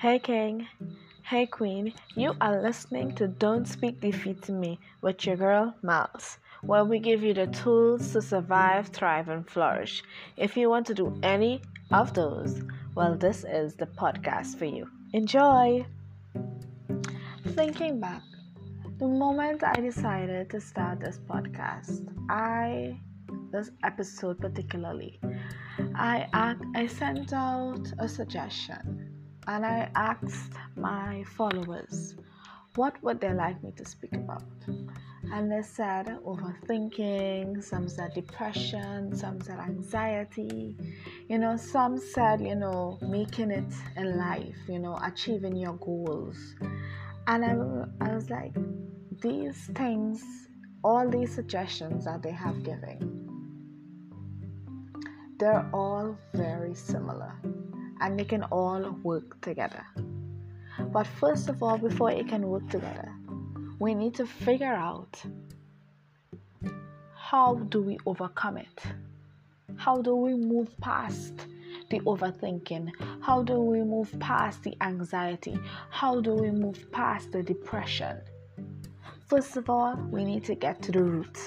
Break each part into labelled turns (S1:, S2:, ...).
S1: Hey King, hey Queen, you are listening to Don't Speak Defeat Me with your girl Miles, where we give you the tools to survive, thrive, and flourish. If you want to do any of those, well, this is the podcast for you. Enjoy! Thinking back, the moment I decided to start this podcast, I, this episode particularly, I, I sent out a suggestion and I asked my followers what would they like me to speak about. And they said overthinking, some said depression, some said anxiety, you know, some said, you know, making it in life, you know, achieving your goals. And I, I was like, these things, all these suggestions that they have given, they're all very similar and they can all work together. But first of all, before it can work together, we need to figure out how do we overcome it? How do we move past the overthinking? How do we move past the anxiety? How do we move past the depression? First of all, we need to get to the root.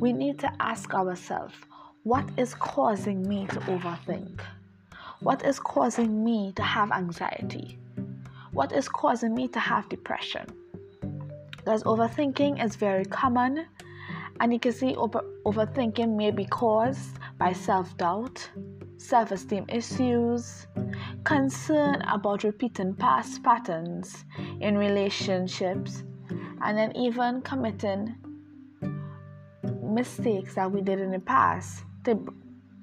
S1: We need to ask ourselves, what is causing me to overthink? What is causing me to have anxiety? What is causing me to have depression? Because overthinking is very common, and you can see over- overthinking may be caused by self doubt, self esteem issues, concern about repeating past patterns in relationships, and then even committing mistakes that we did in the past to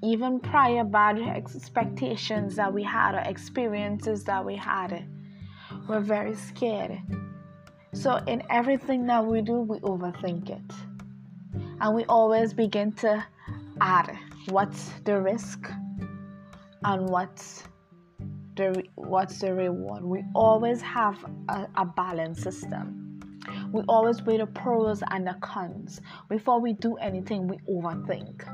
S1: even prior bad expectations that we had or experiences that we had, we're very scared. So, in everything that we do, we overthink it. And we always begin to add what's the risk and what's the, what's the reward. We always have a, a balance system. We always weigh the pros and the cons. Before we do anything, we overthink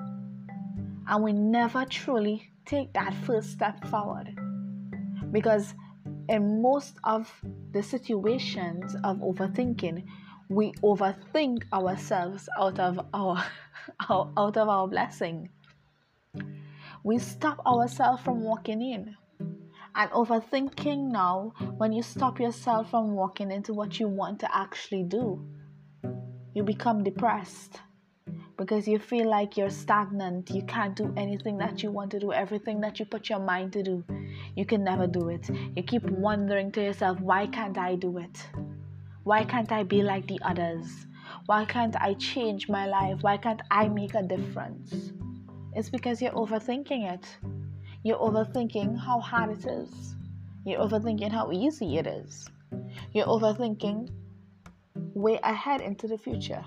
S1: and we never truly take that first step forward. Because in most of the situations of overthinking we overthink ourselves out of our out of our blessing. We stop ourselves from walking in. And overthinking now when you stop yourself from walking into what you want to actually do you become depressed because you feel like you're stagnant. You can't do anything that you want to do, everything that you put your mind to do. You can never do it. You keep wondering to yourself, why can't I do it? Why can't I be like the others? Why can't I change my life? Why can't I make a difference? It's because you're overthinking it. You're overthinking how hard it is. You're overthinking how easy it is. You're overthinking way ahead into the future.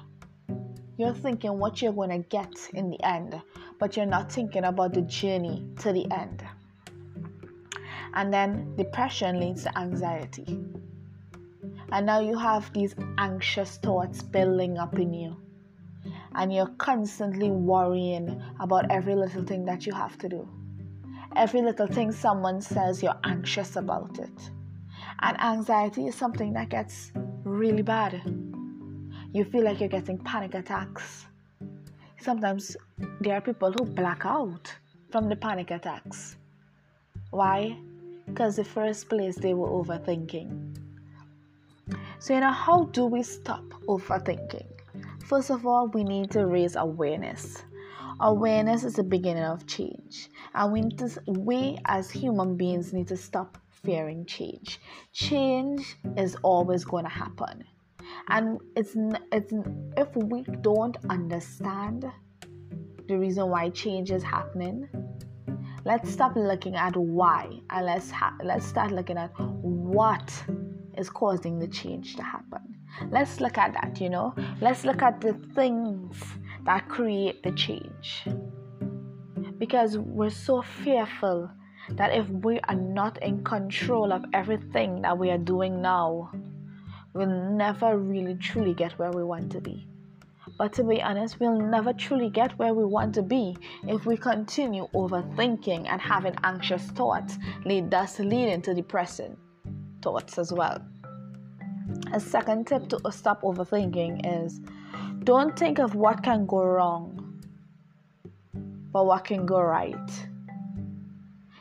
S1: You're thinking what you're going to get in the end, but you're not thinking about the journey to the end. And then depression leads to anxiety. And now you have these anxious thoughts building up in you. And you're constantly worrying about every little thing that you have to do. Every little thing someone says, you're anxious about it. And anxiety is something that gets really bad you feel like you're getting panic attacks. Sometimes there are people who black out from the panic attacks. Why? Because in the first place they were overthinking. So, you know, how do we stop overthinking? First of all, we need to raise awareness. Awareness is the beginning of change, and we, to, we as human beings need to stop fearing change. Change is always going to happen and it's it's if we don't understand the reason why change is happening let's stop looking at why and let's ha- let's start looking at what is causing the change to happen. Let's look at that you know? Let's look at the things that create the change. Because we're so fearful that if we are not in control of everything that we are doing now we'll never really truly get where we want to be. But to be honest, we'll never truly get where we want to be if we continue overthinking and having anxious thoughts lead us lead into depressing thoughts as well. A second tip to stop overthinking is don't think of what can go wrong, but what can go right.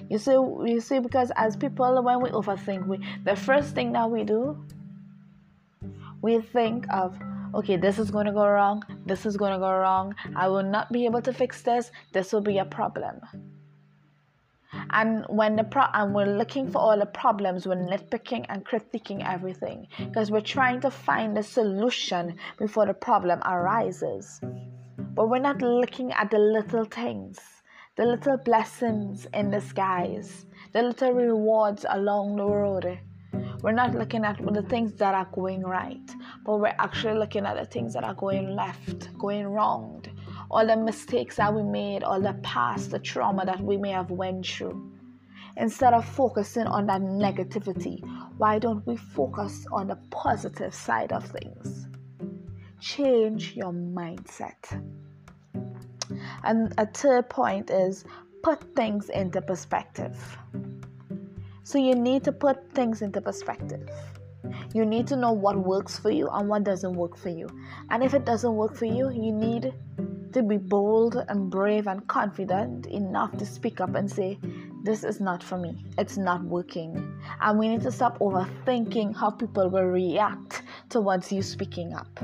S1: You see, you see, because as people, when we overthink, we the first thing that we do, we think of, okay, this is going to go wrong, this is going to go wrong, I will not be able to fix this, this will be a problem. And when the pro- and we're looking for all the problems, we're nitpicking and critiquing everything because we're trying to find a solution before the problem arises. But we're not looking at the little things the little blessings in the skies, the little rewards along the road. We're not looking at the things that are going right, but we're actually looking at the things that are going left, going wrong, all the mistakes that we made, all the past, the trauma that we may have went through. Instead of focusing on that negativity, why don't we focus on the positive side of things? Change your mindset. And a third point is put things into perspective. So you need to put things into perspective. You need to know what works for you and what doesn't work for you. And if it doesn't work for you, you need to be bold and brave and confident enough to speak up and say, This is not for me. It's not working. And we need to stop overthinking how people will react towards you speaking up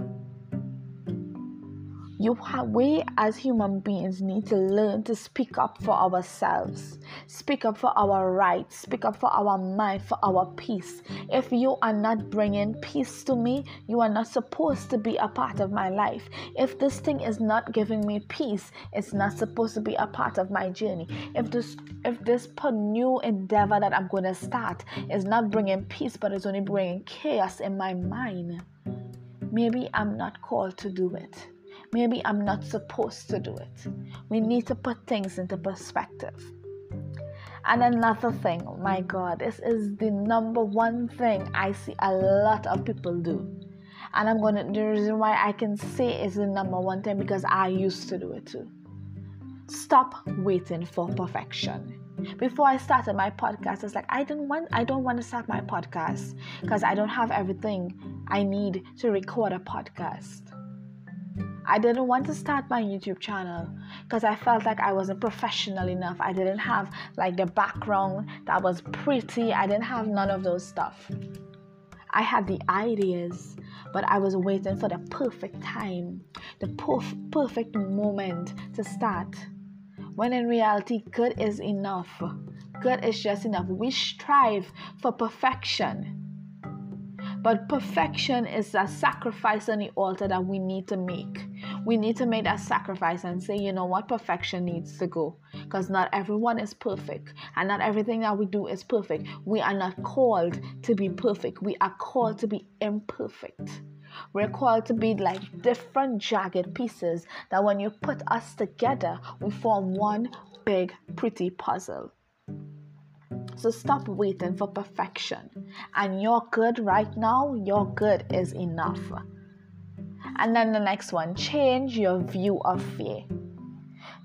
S1: you we as human beings need to learn to speak up for ourselves speak up for our rights speak up for our mind for our peace. If you are not bringing peace to me you are not supposed to be a part of my life. If this thing is not giving me peace it's not supposed to be a part of my journey. If this if this new endeavor that i'm going to start is not bringing peace but is only bringing chaos in my mind maybe i'm not called to do it Maybe I'm not supposed to do it. We need to put things into perspective. And another thing, oh my God, this is the number one thing I see a lot of people do. And I'm gonna the reason why I can say it's the number one thing because I used to do it too. Stop waiting for perfection. Before I started my podcast, it's like I don't want I don't want to start my podcast because I don't have everything I need to record a podcast. I didn't want to start my YouTube channel because I felt like I wasn't professional enough. I didn't have like the background that was pretty. I didn't have none of those stuff. I had the ideas, but I was waiting for the perfect time, the perf- perfect moment to start. When in reality, good is enough. Good is just enough. We strive for perfection but perfection is a sacrifice on the altar that we need to make. We need to make that sacrifice and say, you know what, perfection needs to go. Because not everyone is perfect, and not everything that we do is perfect. We are not called to be perfect, we are called to be imperfect. We're called to be like different jagged pieces that when you put us together, we form one big, pretty puzzle. So stop waiting for perfection. And you're good right now, your good is enough. And then the next one change your view of fear.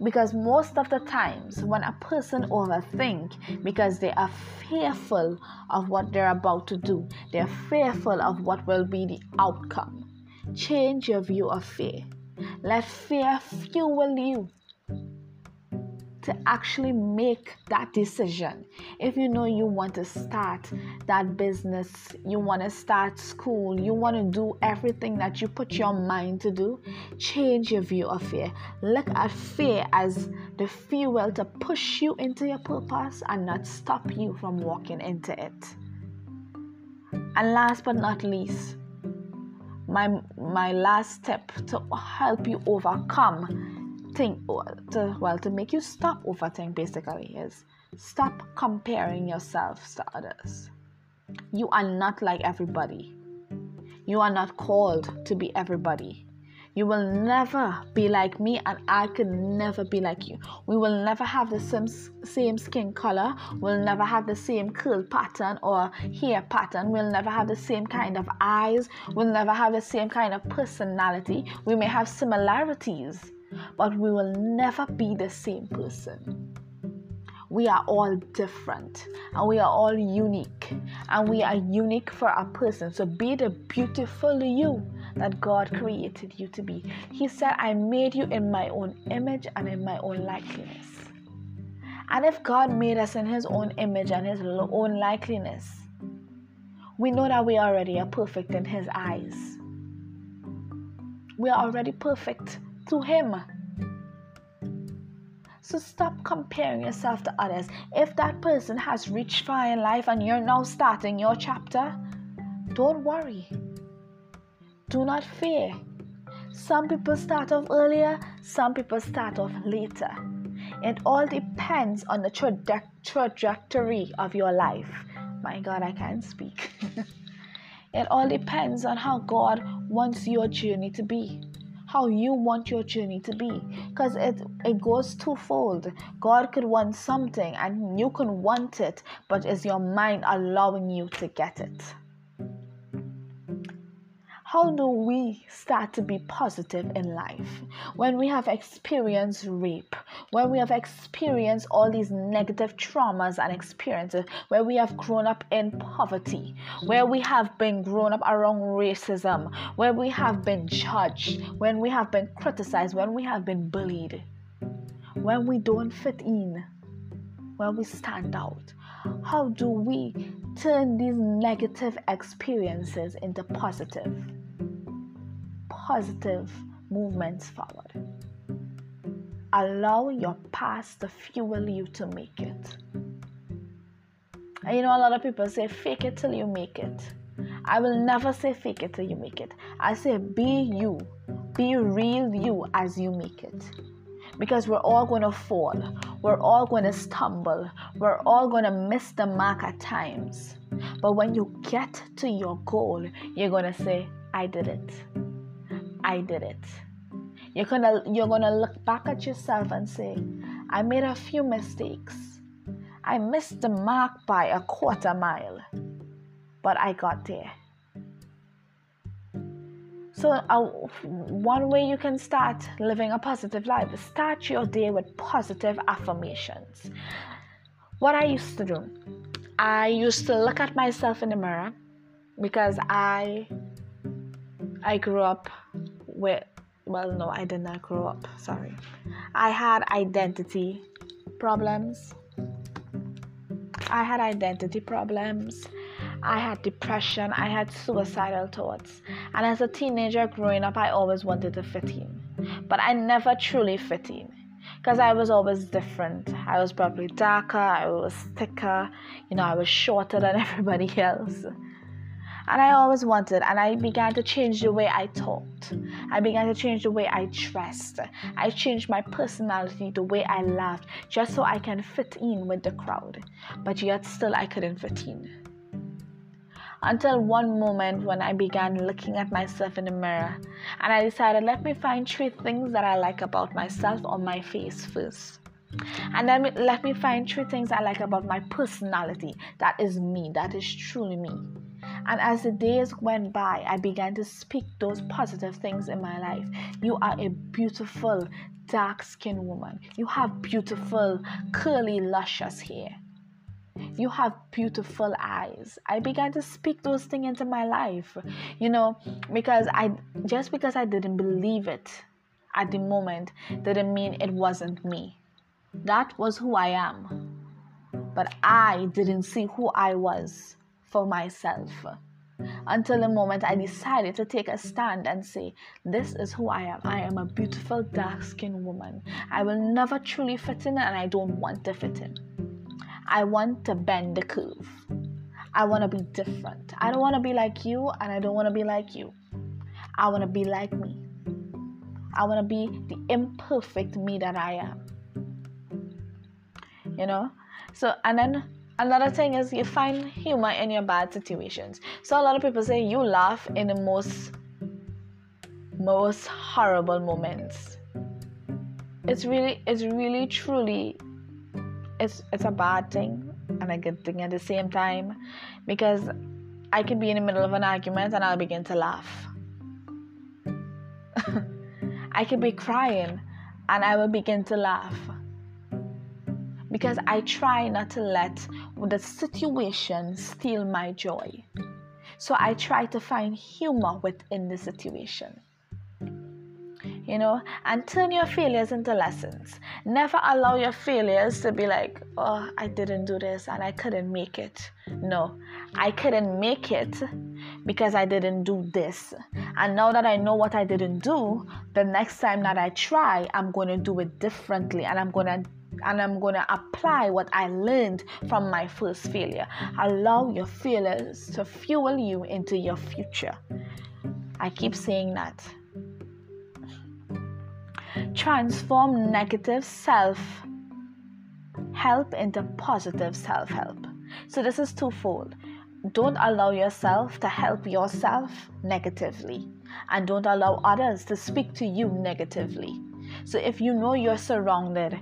S1: Because most of the times, when a person overthink because they are fearful of what they're about to do, they're fearful of what will be the outcome. Change your view of fear. Let fear fuel you to actually make that decision. If you know you want to start that business, you want to start school, you want to do everything that you put your mind to do, change your view of fear. Look at fear as the fuel to push you into your purpose and not stop you from walking into it. And last but not least, my my last step to help you overcome think to well to make you stop overthink basically is stop comparing yourselves to others you are not like everybody you are not called to be everybody you will never be like me, and I could never be like you. We will never have the same, same skin color. We'll never have the same curl pattern or hair pattern. We'll never have the same kind of eyes. We'll never have the same kind of personality. We may have similarities, but we will never be the same person. we are all different and we are all unique and we are unique for a person. So be the beautiful you that God created you to be. He said, I made you in my own image and in my own likeness. And if God made us in His own image and His own likeness, we know that we already are perfect in His eyes. We are already perfect to Him. So stop comparing yourself to others. If that person has reached far in life and you're now starting your chapter, don't worry. Do not fear. Some people start off earlier, some people start off later. It all depends on the tra- trajectory of your life. My God, I can't speak. it all depends on how God wants your journey to be how you want your journey to be. Because it it goes twofold. God could want something and you can want it but is your mind allowing you to get it how do we start to be positive in life when we have experienced rape, when we have experienced all these negative traumas and experiences, where we have grown up in poverty, where we have been grown up around racism, where we have been judged, when we have been criticized, when we have been bullied, when we don't fit in, when we stand out? How do we turn these negative experiences into positive? Positive movements forward. Allow your past to fuel you to make it. And you know, a lot of people say, fake it till you make it. I will never say fake it till you make it. I say, be you. Be real you as you make it because we're all going to fall. We're all going to stumble. We're all going to miss the mark at times. But when you get to your goal, you're going to say, I did it. I did it. You're to you're to look back at yourself and say, I made a few mistakes. I missed the mark by a quarter mile, but I got there. So, uh, one way you can start living a positive life is start your day with positive affirmations. What I used to do, I used to look at myself in the mirror because I I grew up with well no I did not grow up sorry I had identity problems I had identity problems I had depression, I had suicidal thoughts. And as a teenager growing up, I always wanted to fit in. But I never truly fit in because I was always different. I was probably darker, I was thicker, you know, I was shorter than everybody else. And I mm. always wanted, and I began to mm. change the way I talked. I began to change the way I dressed. I changed my personality, the way I laughed, just so I can fit in with the crowd. But yet, still, I couldn't fit in until one moment when I began looking at myself in the mirror and I decided, let me find three things that I like about myself on my face first. And then let me find three things I like about my personality. That is me, that is truly me. And as the days went by, I began to speak those positive things in my life. You are a beautiful, dark skinned woman. You have beautiful, curly, luscious hair. You have beautiful eyes. I began to speak those things into my life, you know, because I just because I didn't believe it at the moment didn't mean it wasn't me. That was who I am. But I didn't see who I was for myself until the moment I decided to take a stand and say, This is who I am. I am a beautiful, dark skinned woman. I will never truly fit in, and I don't want to fit in. I want to bend the curve. I want to be different. I don't want to be like you, and I don't want to be like you. I want to be like me. I want to be the imperfect me that I am. You know? So, and then another thing is you find humor in your bad situations. So, a lot of people say you laugh in the most, most horrible moments. It's really, it's really, truly it's it's a bad thing and a good thing at the same time because I could be in the middle of an argument and I'll begin to laugh. I could be crying and I will begin to laugh because I try not to let the situation steal my joy. So I try to find humor within the situation. You know, and turn your failures into lessons. Never allow your failures to be like, oh, I didn't do this and I couldn't make it. No, I couldn't make it because I didn't do this. And now that I know what I didn't do, the next time that I try, I'm going to do it differently and I'm going to and I'm going to apply what I learned from my first failure. Allow your failures to fuel you into your future. I keep saying that. Transform negative self help into positive self help. So, this is twofold. Don't allow yourself to help yourself negatively, and don't allow others to speak to you negatively. So, if you know you're surrounded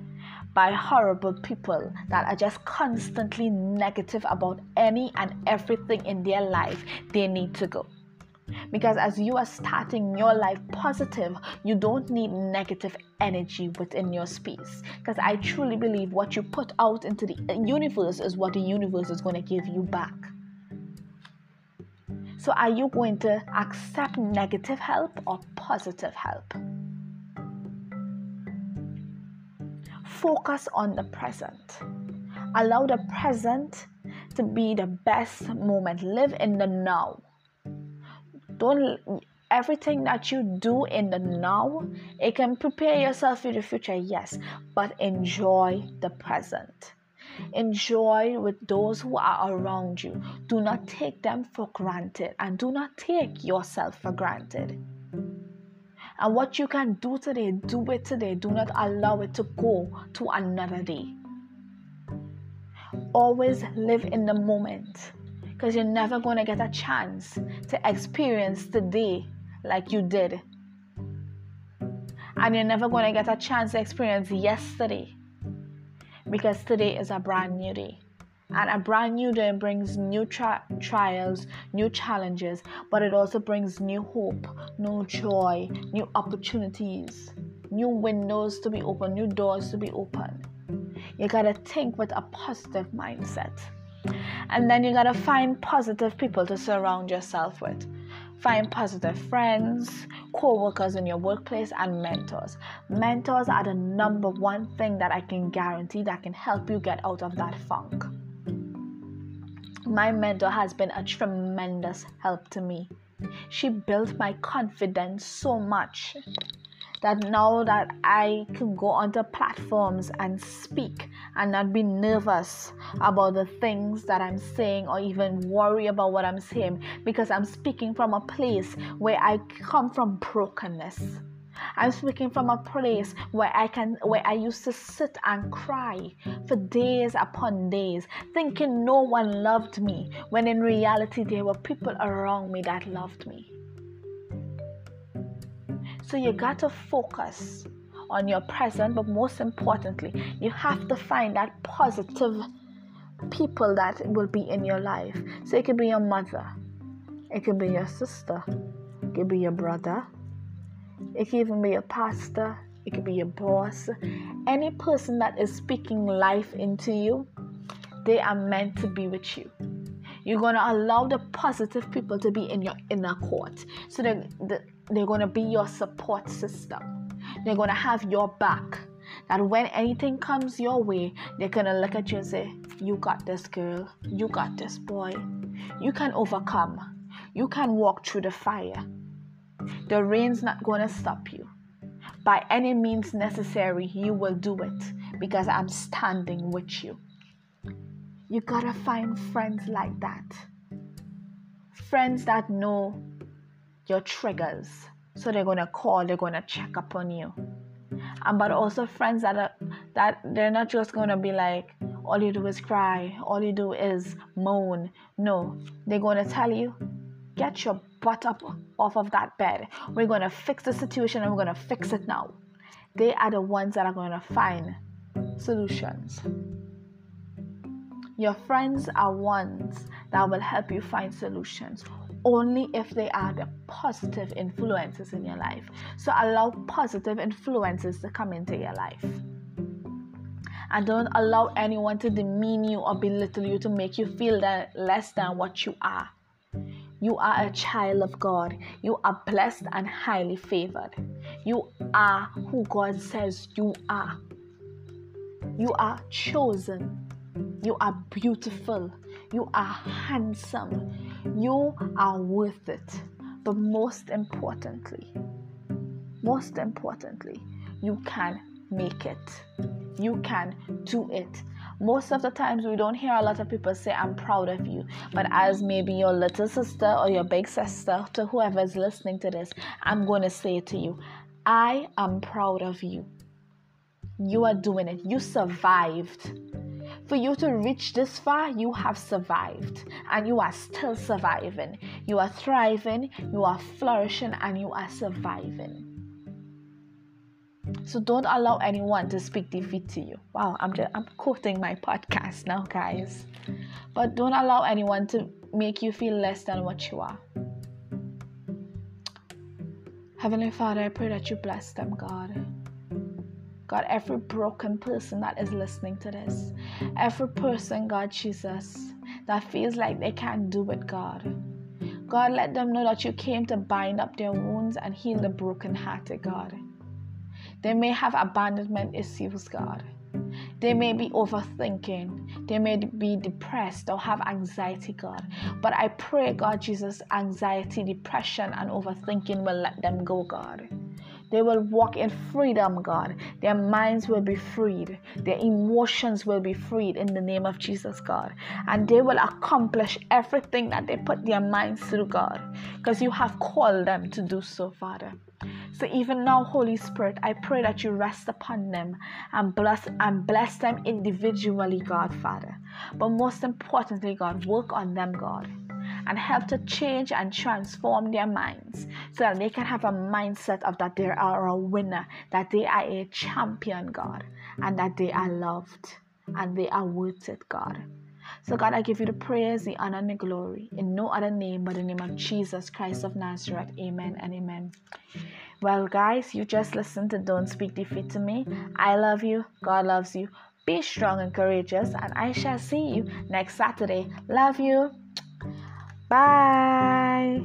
S1: by horrible people that are just constantly negative about any and everything in their life, they need to go. Because as you are starting your life positive, you don't need negative energy within your space. Because I truly believe what you put out into the universe is what the universe is going to give you back. So, are you going to accept negative help or positive help? Focus on the present. Allow the present to be the best moment. Live in the now. Don't everything that you do in the now, it can prepare yourself for the future, yes, but enjoy the present. Enjoy with those who are around you. Do not take them for granted and do not take yourself for granted. And what you can do today, do it today. Do not allow it to go to another day. Always live in the moment because you're never going to get a chance to experience today like you did. And you're never going to get a chance to experience yesterday because today is a brand new day. And a brand new day brings new tri- trials, new challenges, but it also brings new hope, new joy, new opportunities, new windows to be open, new doors to be open. You gotta think with a positive mindset. And then you gotta find positive people to surround yourself with. Find positive friends, co workers in your workplace, and mentors. Mentors are the number one thing that I can guarantee that can help you get out of that funk my mentor has been a tremendous help to me. She built my confidence so much that now that I can go onto platforms and speak and not be nervous about the things that I'm saying or even worry about what I'm saying because I'm speaking from a place where I come from brokenness. I'm speaking from a place where I can where I used to sit and cry for days upon days, thinking no one loved me, when in reality there were people around me that loved me. So you got to focus on your present, but most importantly, you have to find that positive people that will be in your life. So it could be your mother, it could be your sister, it could be your brother, it can even be a pastor, it could be a boss. Any person that is speaking life into you, they are meant to be with you. You're going to allow the positive people to be in your inner court. So they're, they're going to be your support system. They're going to have your back. That when anything comes your way, they're going to look at you and say, You got this, girl. You got this, boy. You can overcome. You can walk through the fire. The rain's not going to stop you. By any means necessary, you will do it because I'm standing with you. You gotta find friends like that. Friends that know your triggers. So they're gonna call, they're gonna check up on you. And but also friends that are that they're not just gonna be like, all you do is cry, all you do is moan. No, they're gonna tell you, get your butt up off of that bed. We're going to fix the situation and we're going to fix it now. They are the ones that are going to find solutions. Your friends are ones that will help you find solutions only if they are the positive influences in your life. So allow positive influences to come into your life. And don't allow anyone to demean you or belittle you to make you feel that less than what you are. You are a child of God. You are blessed and highly favored. You are who God says you are. You are chosen. You are beautiful. You are handsome. You are worth it. But most importantly, most importantly, you can make it. You can do it. Most of the times, we don't hear a lot of people say, I'm proud of you. But as maybe your little sister or your big sister, to whoever is listening to this, I'm going to say it to you, I am proud of you. You are doing it. You survived. For you to reach this far, you have survived and you are still surviving. You are thriving, you are flourishing, and you are surviving. So don't allow anyone to speak defeat to you. Wow, I'm just, I'm quoting my podcast now, guys. But don't allow anyone to make you feel less than what you are. Heavenly Father, I pray that you bless them, God. God, every broken person that is listening to this, every person, God Jesus, that feels like they can't do it, God. God, let them know that you came to bind up their wounds and heal the broken-hearted, God. They may have abandonment issues, God. They may be overthinking. They may be depressed or have anxiety, God. But I pray, God Jesus, anxiety, depression, and overthinking will let them go, God. They will walk in freedom, God. Their minds will be freed. Their emotions will be freed in the name of Jesus, God. And they will accomplish everything that they put their minds through, God. Because you have called them to do so, Father. So even now, Holy Spirit, I pray that you rest upon them and bless and bless them individually, God, Father. But most importantly, God, work on them, God and help to change and transform their minds so that they can have a mindset of that they are a winner, that they are a champion, God, and that they are loved and they are worth it, God. So, God, I give you the praise, the honor, and the glory in no other name but the name of Jesus Christ of Nazareth. Amen and amen. Well, guys, you just listened to Don't Speak Defeat to Me. I love you. God loves you. Be strong and courageous, and I shall see you next Saturday. Love you. Bye.